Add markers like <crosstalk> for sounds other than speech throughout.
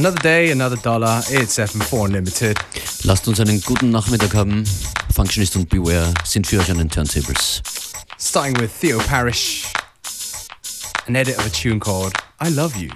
Another day, another dollar. It's FM4 Unlimited. Lasst uns einen guten Nachmittag haben. Functionist und Beware sind für euch an den Turntables. Starting with Theo Parrish, an edit of a tune called I Love You.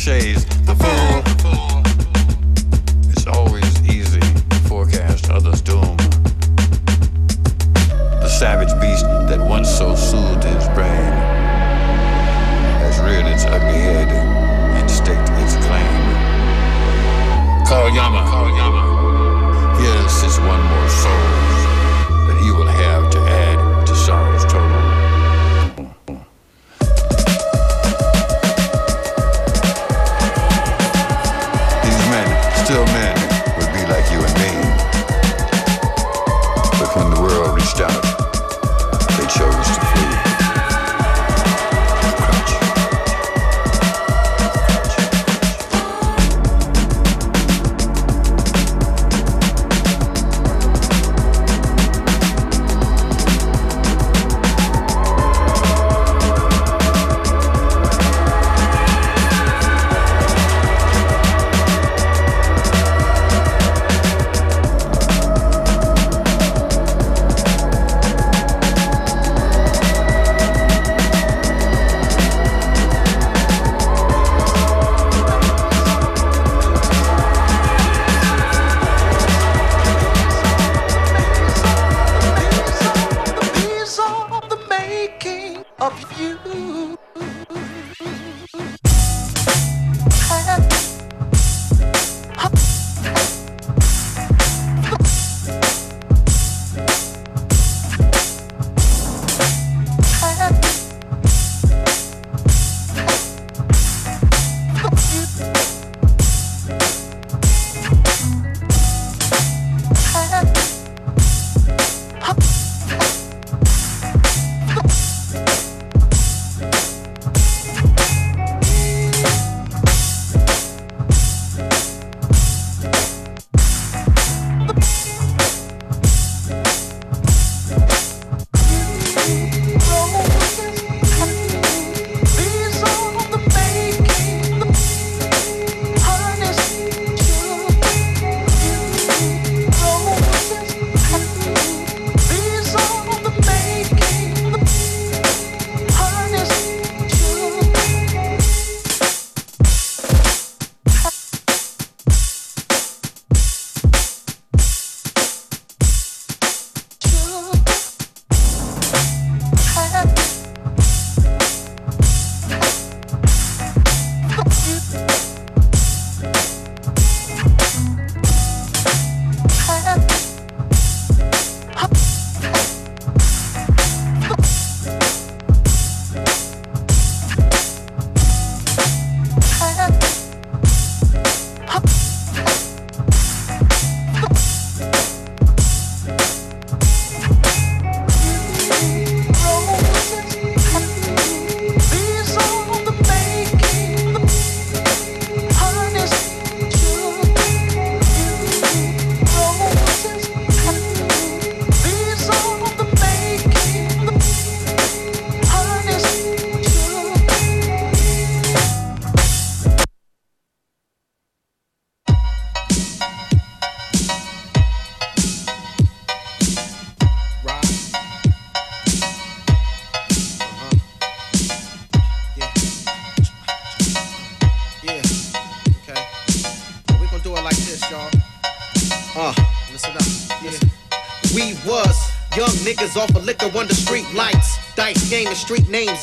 Cliches. The fool.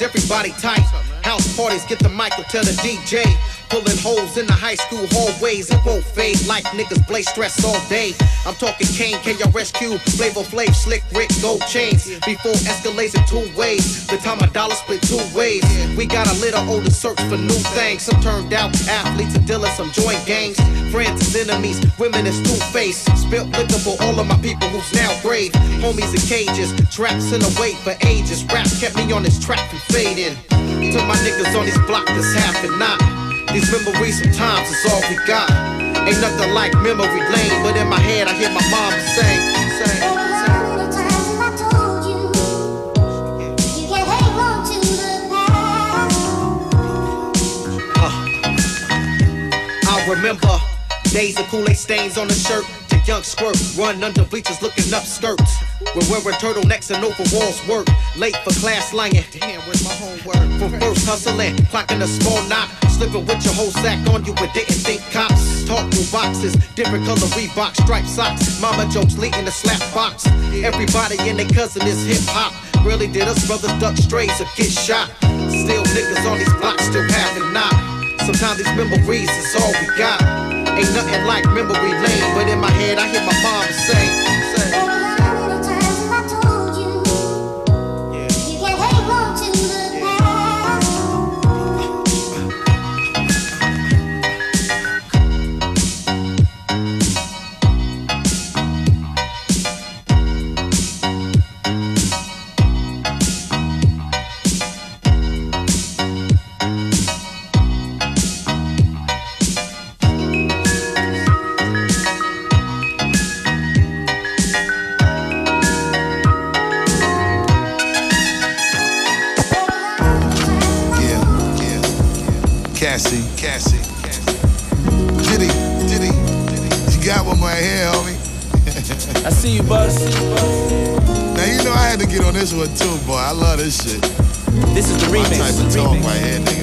Everybody tight. House parties, get the mic, or tell the DJ. Holes in the high school hallways, it won't fade like niggas blaze stress all day. I'm talking Kane, KRSQ, Flavor Flav, Slick Rick, Gold Chains. Before escalates in two ways, the time a dollar split two ways. We got a little older search for new things. Some turned out athletes and dealers, some joint gangs. Friends is enemies, women is two-faced. Spilt liquor for all of my people who's now grave. Homies in cages, traps in the wait for ages. Rap kept me on this track from fading. To my niggas on this block that's half and not. These memories sometimes is all we got. Ain't nothing like memory lane, but in my head I hear my mom say. I remember days of Kool-Aid stains on the shirt. To young squirt. Run under bleachers looking up skirts. We're wearing turtlenecks and overalls work. Late for class lying. Damn, where's my homework? From first hustling, clocking a small knot. Slipping with your whole sack on you but didn't think cops. Talk through boxes, different color Reebok striped socks. Mama jokes leading the slap box. Everybody and their cousin is hip hop. Really did us brothers duck strays or get shot. Still niggas on these blocks still having knock. Sometimes these memories is all we got. Ain't nothing like memory lane, but in my head I hear my mom say. This shit. This is the remix. My type of talk right here, nigga.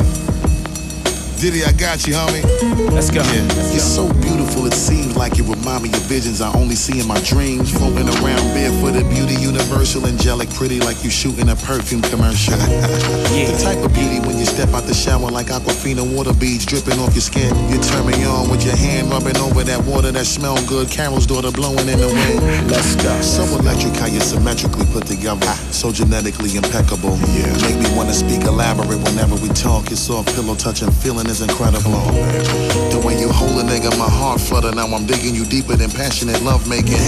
Diddy, I got you, homie. Let's go. Yeah. Let's You're so beautiful, it seems like it remind me of visions I only see in my dreams. Floating around barefooted, beauty universal, angelic, pretty like you shooting a perfume commercial. <laughs> yeah. The type of beauty when you step out the shower like Aquafina water beads dripping off your skin. You turn me on with your hand rubbing over that water that smell good. Carol's daughter blowing in the wind. <laughs> Let's go. So electric how you symmetrically put together. So genetically impeccable. Yeah. Make me wanna speak elaborate whenever we talk. It's soft pillow touching feeling is incredible. Oh, the way you hold a nigga, my heart flutter. Now I'm digging you deeper than passionate love making.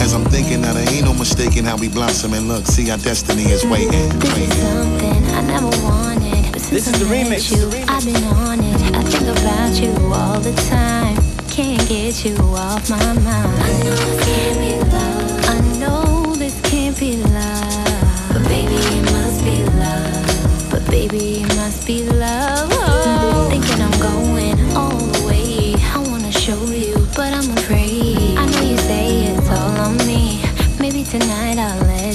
As I'm thinking that there ain't no mistaking how we blossom and look, see our destiny is waiting. This is something I never wanted. But since this is the remix. You, I've been on it. I think about you all the time. Can't get you off my mind.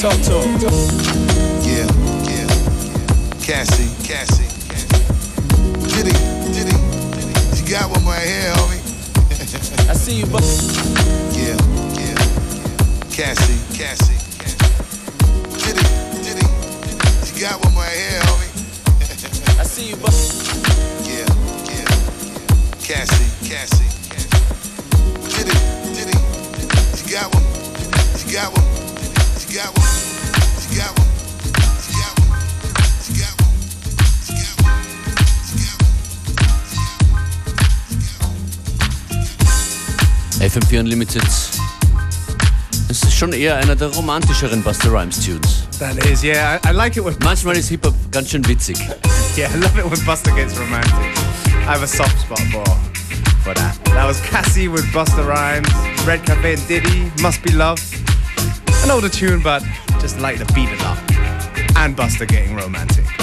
Talk to him. Yeah, yeah. Cassie, Cassie. Diddy, Diddy. You got one right here, homie. I see you, bro. Yeah, yeah. Cassie, Cassie. Cassie. Diddy, Diddy. You got one right here, homie. I see you, bro. Yeah, yeah. Cassie, Cassie. Diddy, Diddy. You got one. You got one. FM4 Unlimited. Es ist schon eher einer der romantischeren Busta Rhymes Tunes. That is, yeah. I, I like it when. Manchmal ist Hip-Hop ganz schön witzig. <laughs> yeah, I love it when Buster gets romantic. I have a soft spot for, for that. That was Cassie with Busta Rhymes, Red Cafe and Diddy, Must Be Love. An older tune, but just like to beat it up. And Busta getting romantic.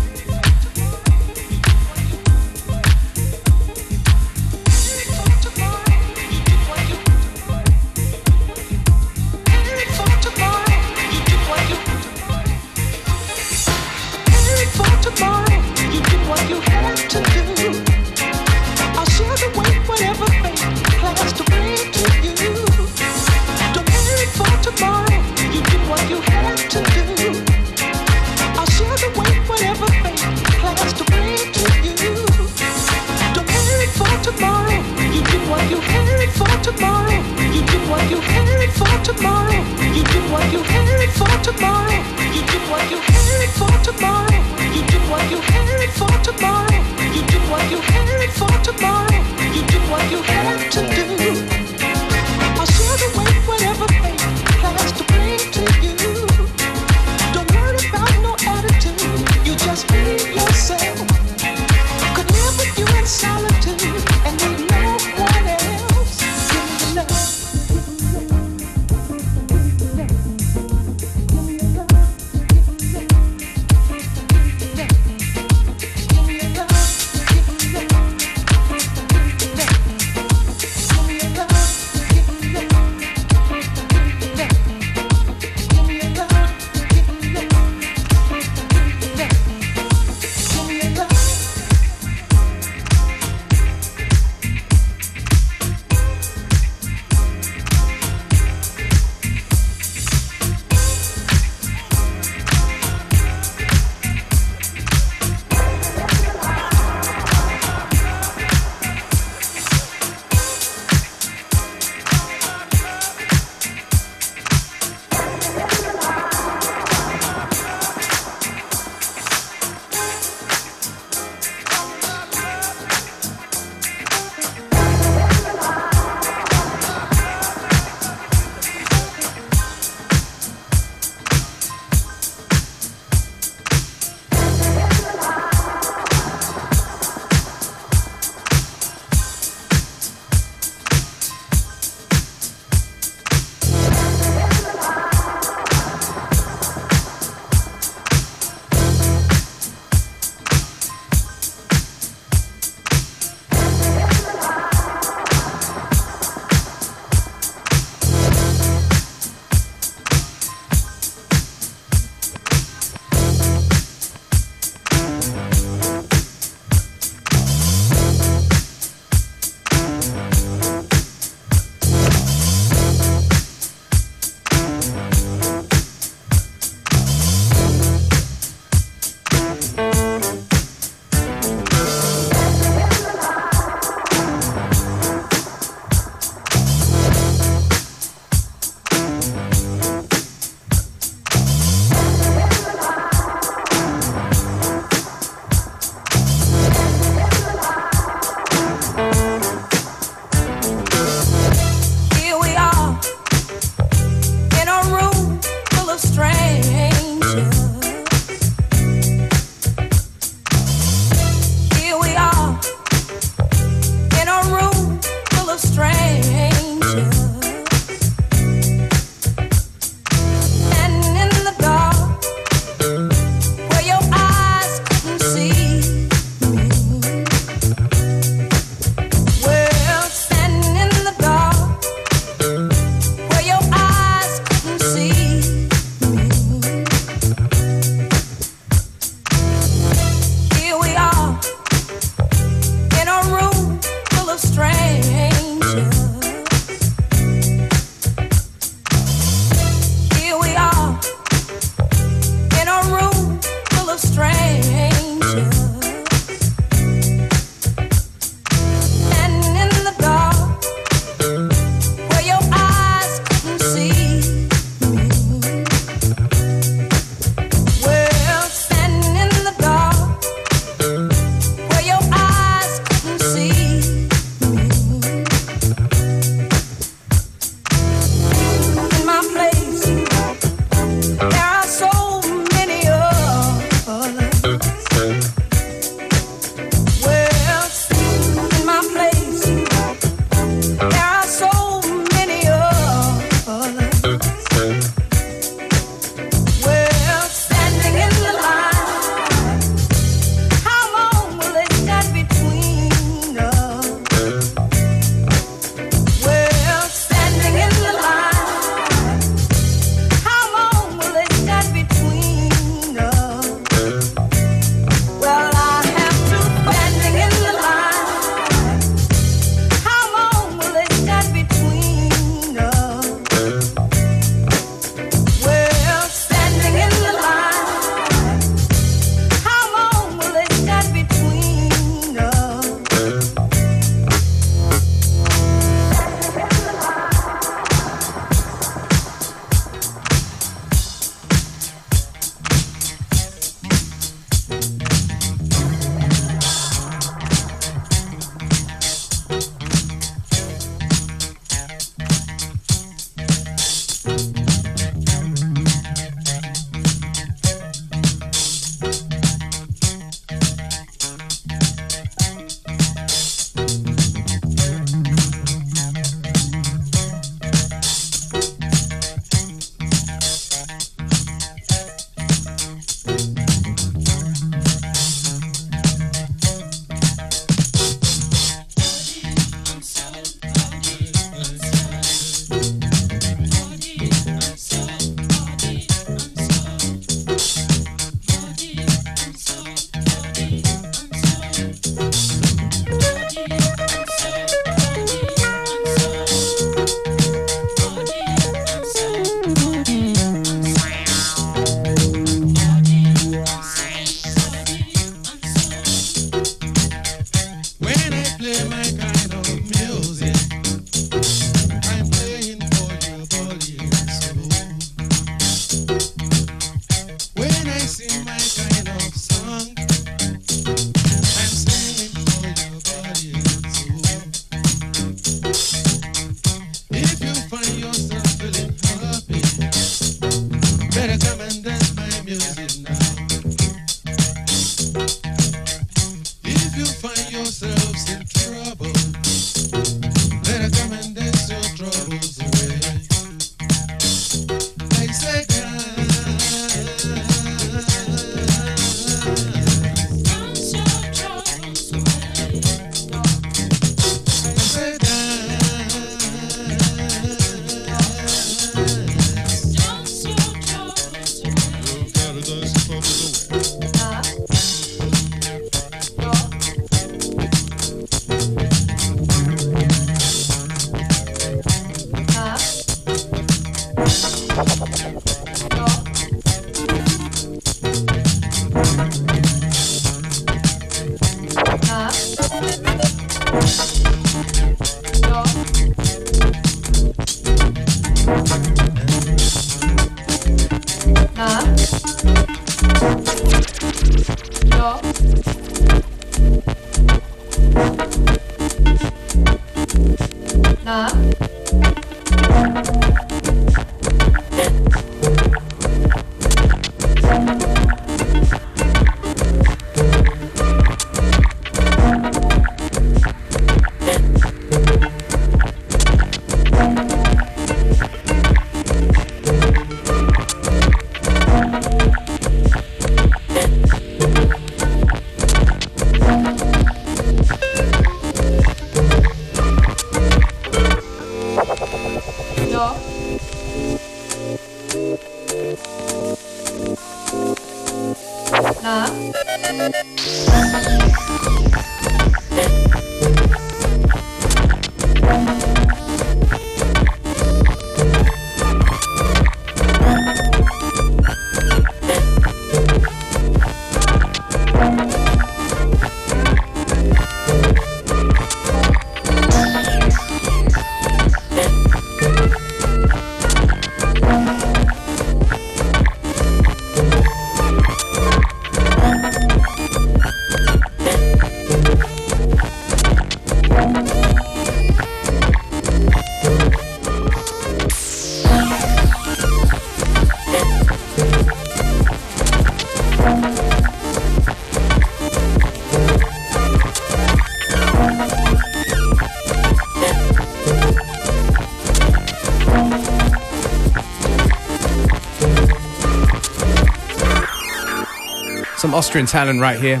Austrian talent right here.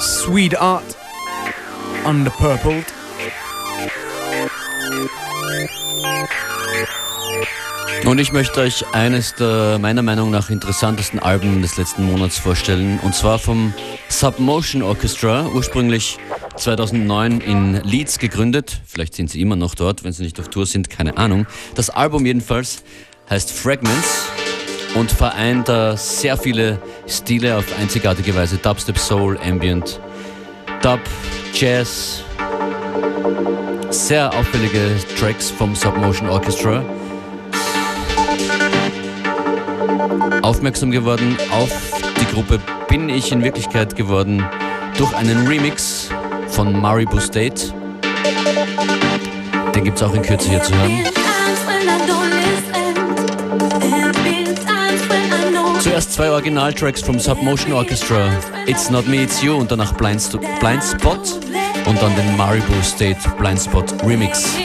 Swede art. Underpurpled. Und ich möchte euch eines der meiner Meinung nach interessantesten Alben des letzten Monats vorstellen. Und zwar vom Submotion Orchestra, ursprünglich 2009 in Leeds gegründet. Vielleicht sind sie immer noch dort, wenn sie nicht auf Tour sind, keine Ahnung. Das Album jedenfalls heißt Fragments und vereint da sehr viele Stile auf einzigartige Weise. Dubstep, Soul, Ambient, Dub, Jazz. Sehr auffällige Tracks vom Submotion Orchestra. Aufmerksam geworden auf die Gruppe bin ich in Wirklichkeit geworden durch einen Remix von Maribu State. Den gibt es auch in Kürze hier zu hören. Zuerst zwei Originaltracks vom Submotion Orchestra, It's Not Me, It's You und danach Blind, Blind Spot und dann den Maribu State Blind Spot Remix.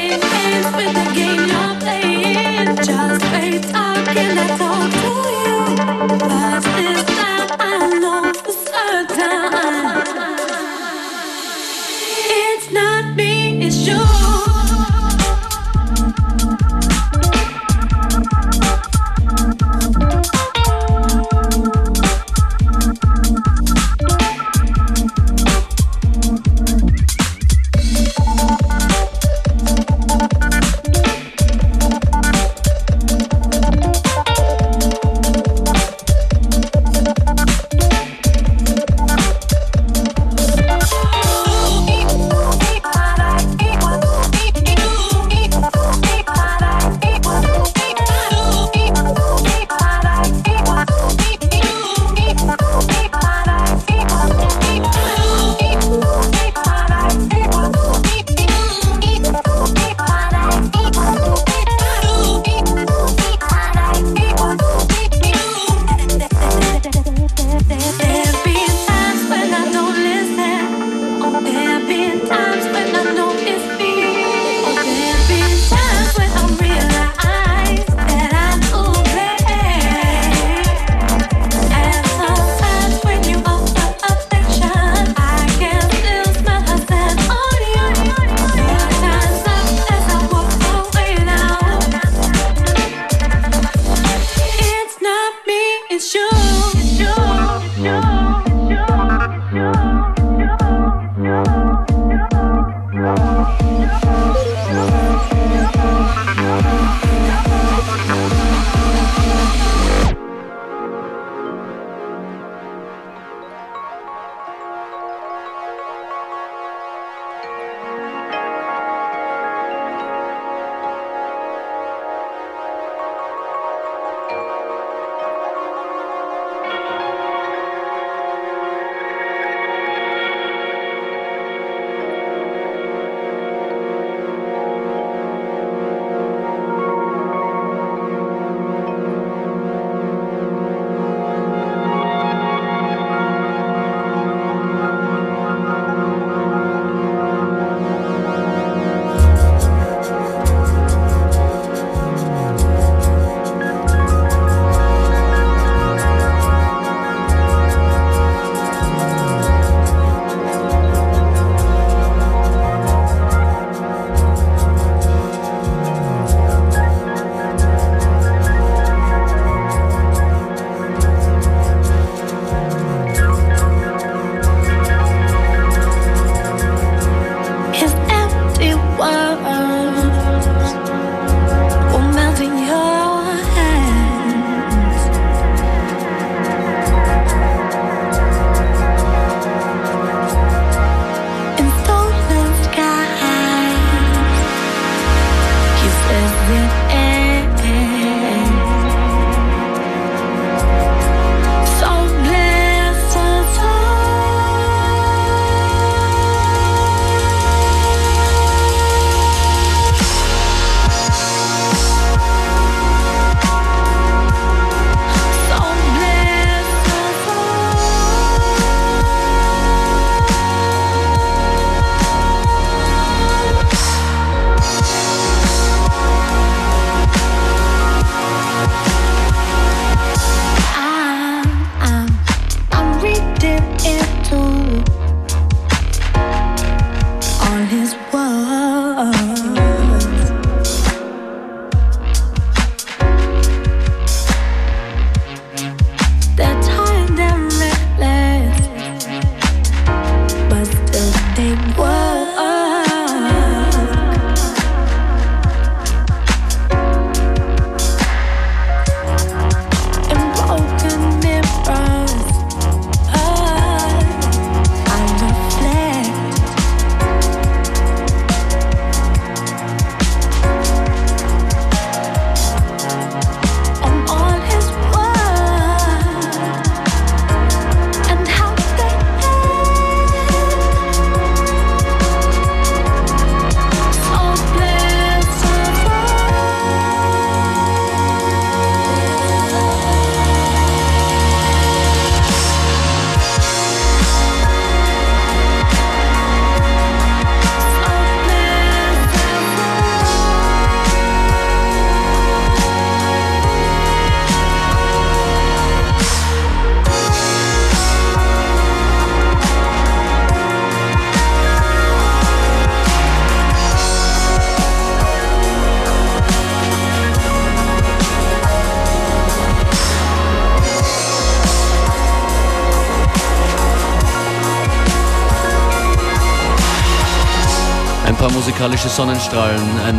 Ein paar musikalische Sonnenstrahlen, ein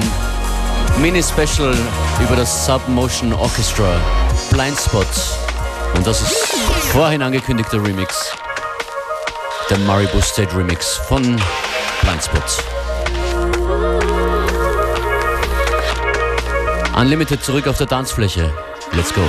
Mini-Special über das Submotion Orchestra, Blind Spot. Und das ist vorhin angekündigter Remix, der Maribu State Remix von Blind Spot. Unlimited zurück auf der Tanzfläche. Let's go.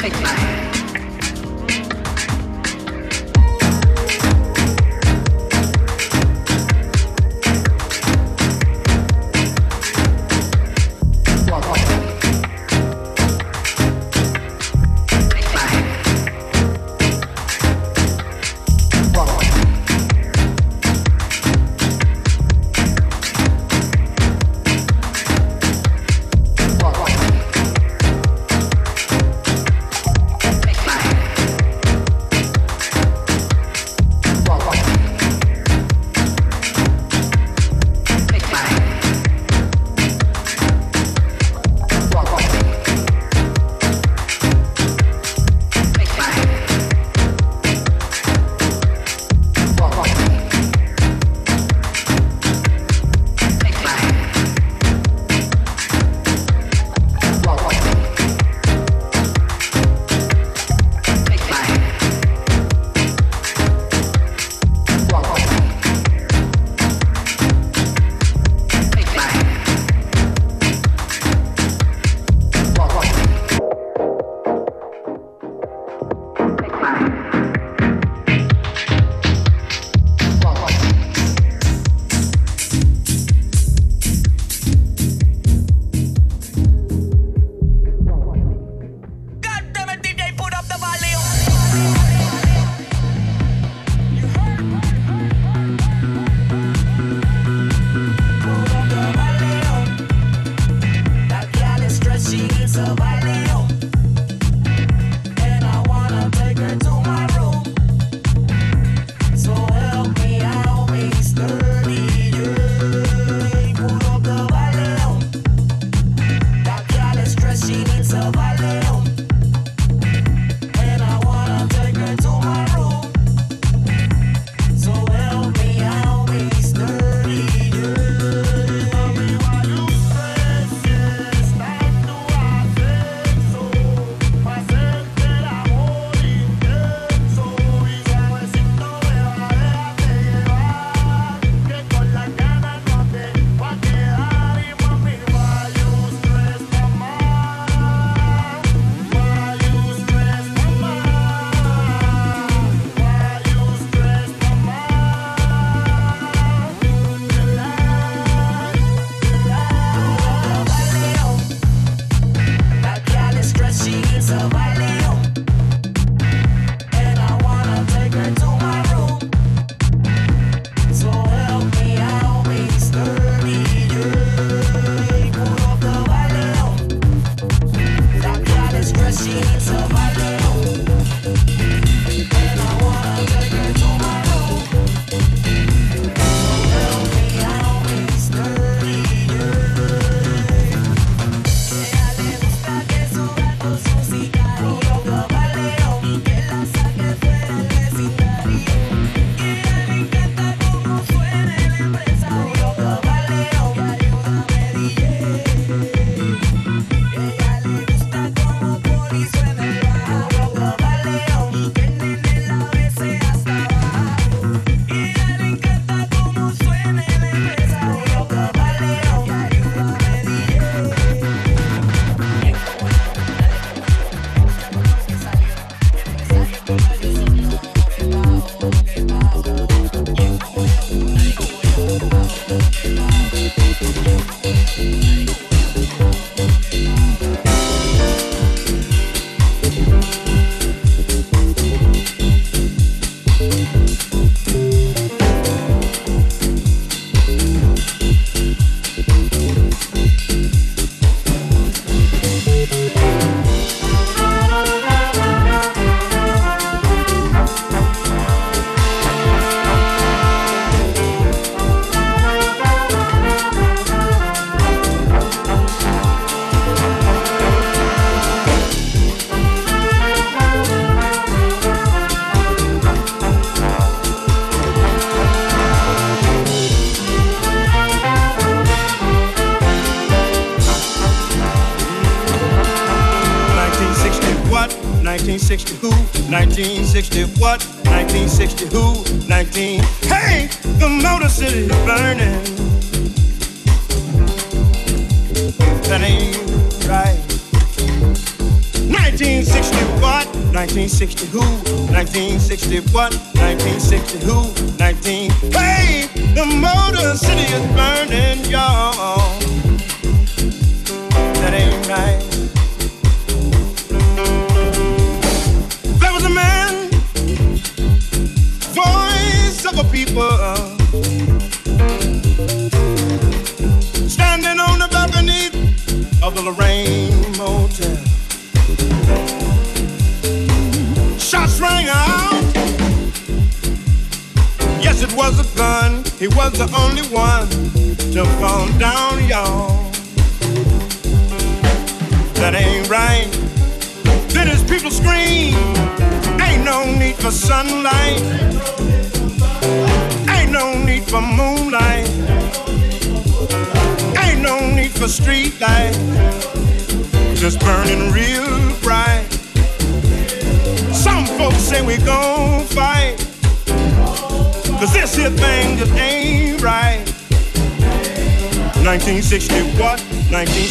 可以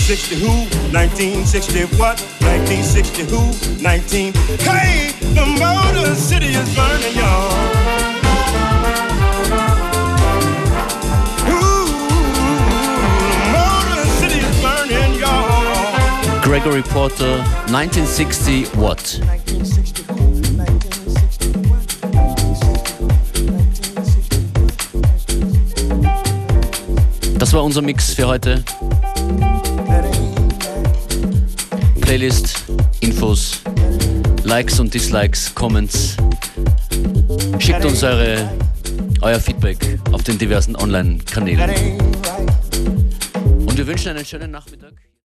1960 who? 1960 what? 1960 who? 19. Hey, the Motor City is burning, y'all. Gregory Porter, 1960 What? Das war unser Mix für heute. Playlist, Infos, Likes und Dislikes, Comments. Schickt uns eure, euer Feedback auf den diversen Online-Kanälen. Und wir wünschen einen schönen Nachmittag.